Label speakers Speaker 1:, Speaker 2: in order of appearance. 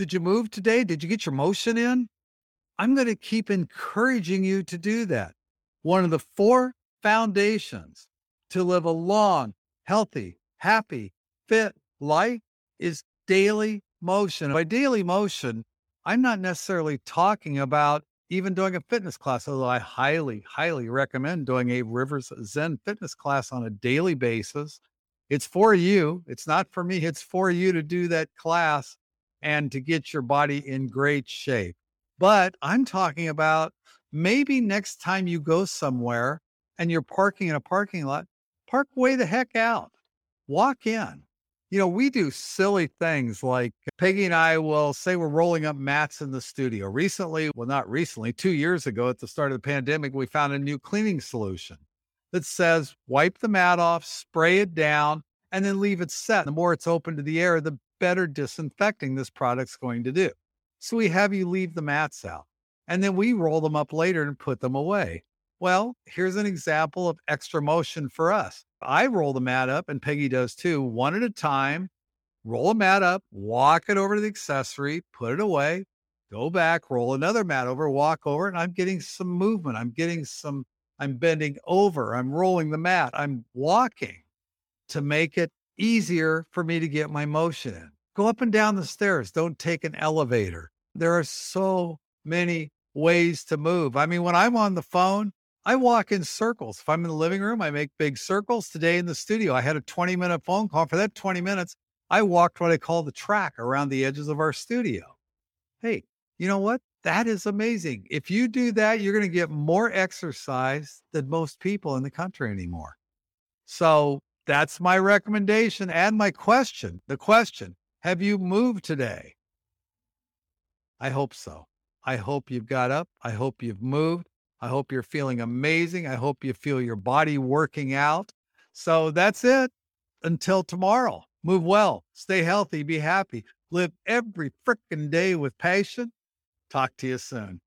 Speaker 1: Did you move today? Did you get your motion in? I'm going to keep encouraging you to do that. One of the four foundations to live a long, healthy, happy, fit life is daily motion. By daily motion, I'm not necessarily talking about even doing a fitness class, although I highly, highly recommend doing a Rivers Zen fitness class on a daily basis. It's for you. It's not for me. It's for you to do that class and to get your body in great shape. But I'm talking about maybe next time you go somewhere and you're parking in a parking lot, park way the heck out. Walk in. You know, we do silly things like Peggy and I will say we're rolling up mats in the studio. Recently, well, not recently, two years ago at the start of the pandemic, we found a new cleaning solution that says wipe the mat off, spray it down, and then leave it set. The more it's open to the air, the better disinfecting this product's going to do. So we have you leave the mats out and then we roll them up later and put them away. Well, here's an example of extra motion for us. I roll the mat up and Peggy does too, one at a time. Roll a mat up, walk it over to the accessory, put it away, go back, roll another mat over, walk over, and I'm getting some movement. I'm getting some, I'm bending over, I'm rolling the mat, I'm walking to make it easier for me to get my motion in. Go up and down the stairs. Don't take an elevator. There are so many ways to move. I mean, when I'm on the phone, I walk in circles. If I'm in the living room, I make big circles. Today in the studio, I had a 20 minute phone call. For that 20 minutes, I walked what I call the track around the edges of our studio. Hey, you know what? That is amazing. If you do that, you're going to get more exercise than most people in the country anymore. So that's my recommendation and my question. The question have you moved today? I hope so. I hope you've got up. I hope you've moved. I hope you're feeling amazing. I hope you feel your body working out. So that's it. Until tomorrow, move well, stay healthy, be happy, live every freaking day with passion. Talk to you soon.